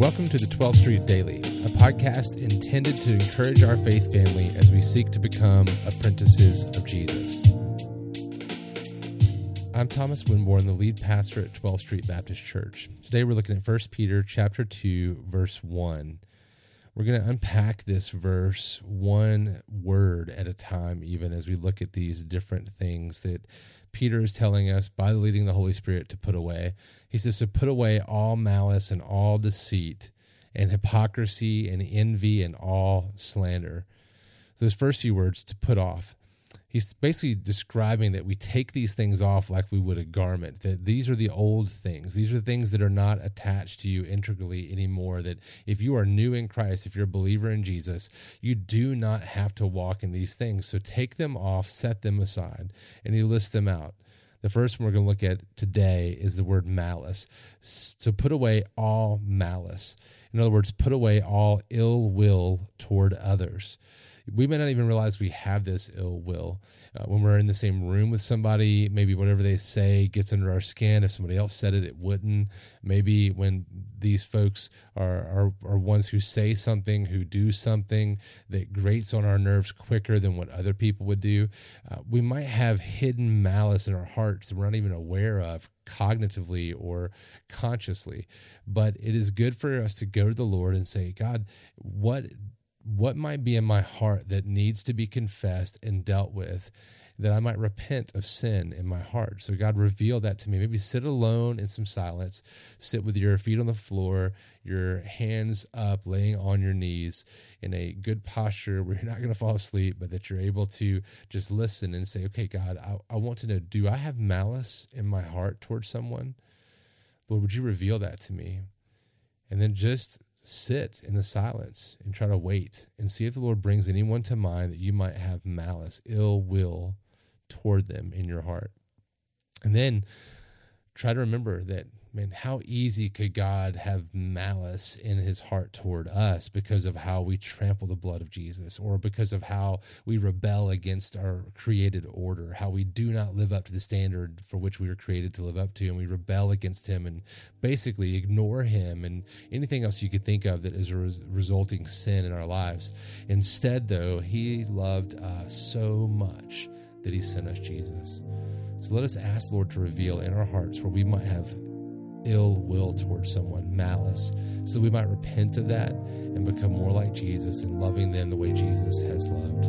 Welcome to the 12th Street Daily, a podcast intended to encourage our faith family as we seek to become apprentices of Jesus. I'm Thomas Winborn, the lead pastor at 12th Street Baptist Church. Today we're looking at 1 Peter chapter 2, verse 1. We're going to unpack this verse one word at a time, even as we look at these different things that Peter is telling us by the leading of the Holy Spirit to put away. He says to put away all malice and all deceit and hypocrisy and envy and all slander. Those first few words to put off he's basically describing that we take these things off like we would a garment that these are the old things. These are things that are not attached to you integrally anymore that if you are new in christ if you're a believer in jesus you do not have to walk in these things. So take them off set them aside. And he lists them out. The first one we're going to look at today is the word malice. So put away all malice. In other words, put away all ill will toward others we may not even realize we have this ill will. Uh, when we're in the same room with somebody maybe whatever they say gets under our skin. If somebody else said it it wouldn't. Maybe when these folks are, are, are ones who say something who do something that grates on our nerves quicker than what other people would do uh, we might have hidden malice in our hearts that we're not even aware of cognitively or consciously. But it is good for us to go to the lord and say god what what might be in my heart that needs to be confessed and dealt with that I might repent of sin in my heart. So, God, reveal that to me. Maybe sit alone in some silence, sit with your feet on the floor, your hands up, laying on your knees in a good posture where you're not going to fall asleep, but that you're able to just listen and say, okay, God, I, I want to know do I have malice in my heart towards someone? Lord, would you reveal that to me? And then just sit in the silence and try to wait and see if the Lord brings anyone to mind that you might have malice, ill will toward them in your heart. And then try to remember that man, how easy could God have malice in his heart toward us because of how we trample the blood of Jesus or because of how we rebel against our created order, how we do not live up to the standard for which we were created to live up to, and we rebel against him and basically ignore him and anything else you could think of that is a res- resulting sin in our lives. Instead, though, he loved us so much that he sent us Jesus. So let us ask Lord to reveal in our hearts where we might have ill will towards someone, malice, so that we might repent of that and become more like Jesus and loving them the way Jesus has loved.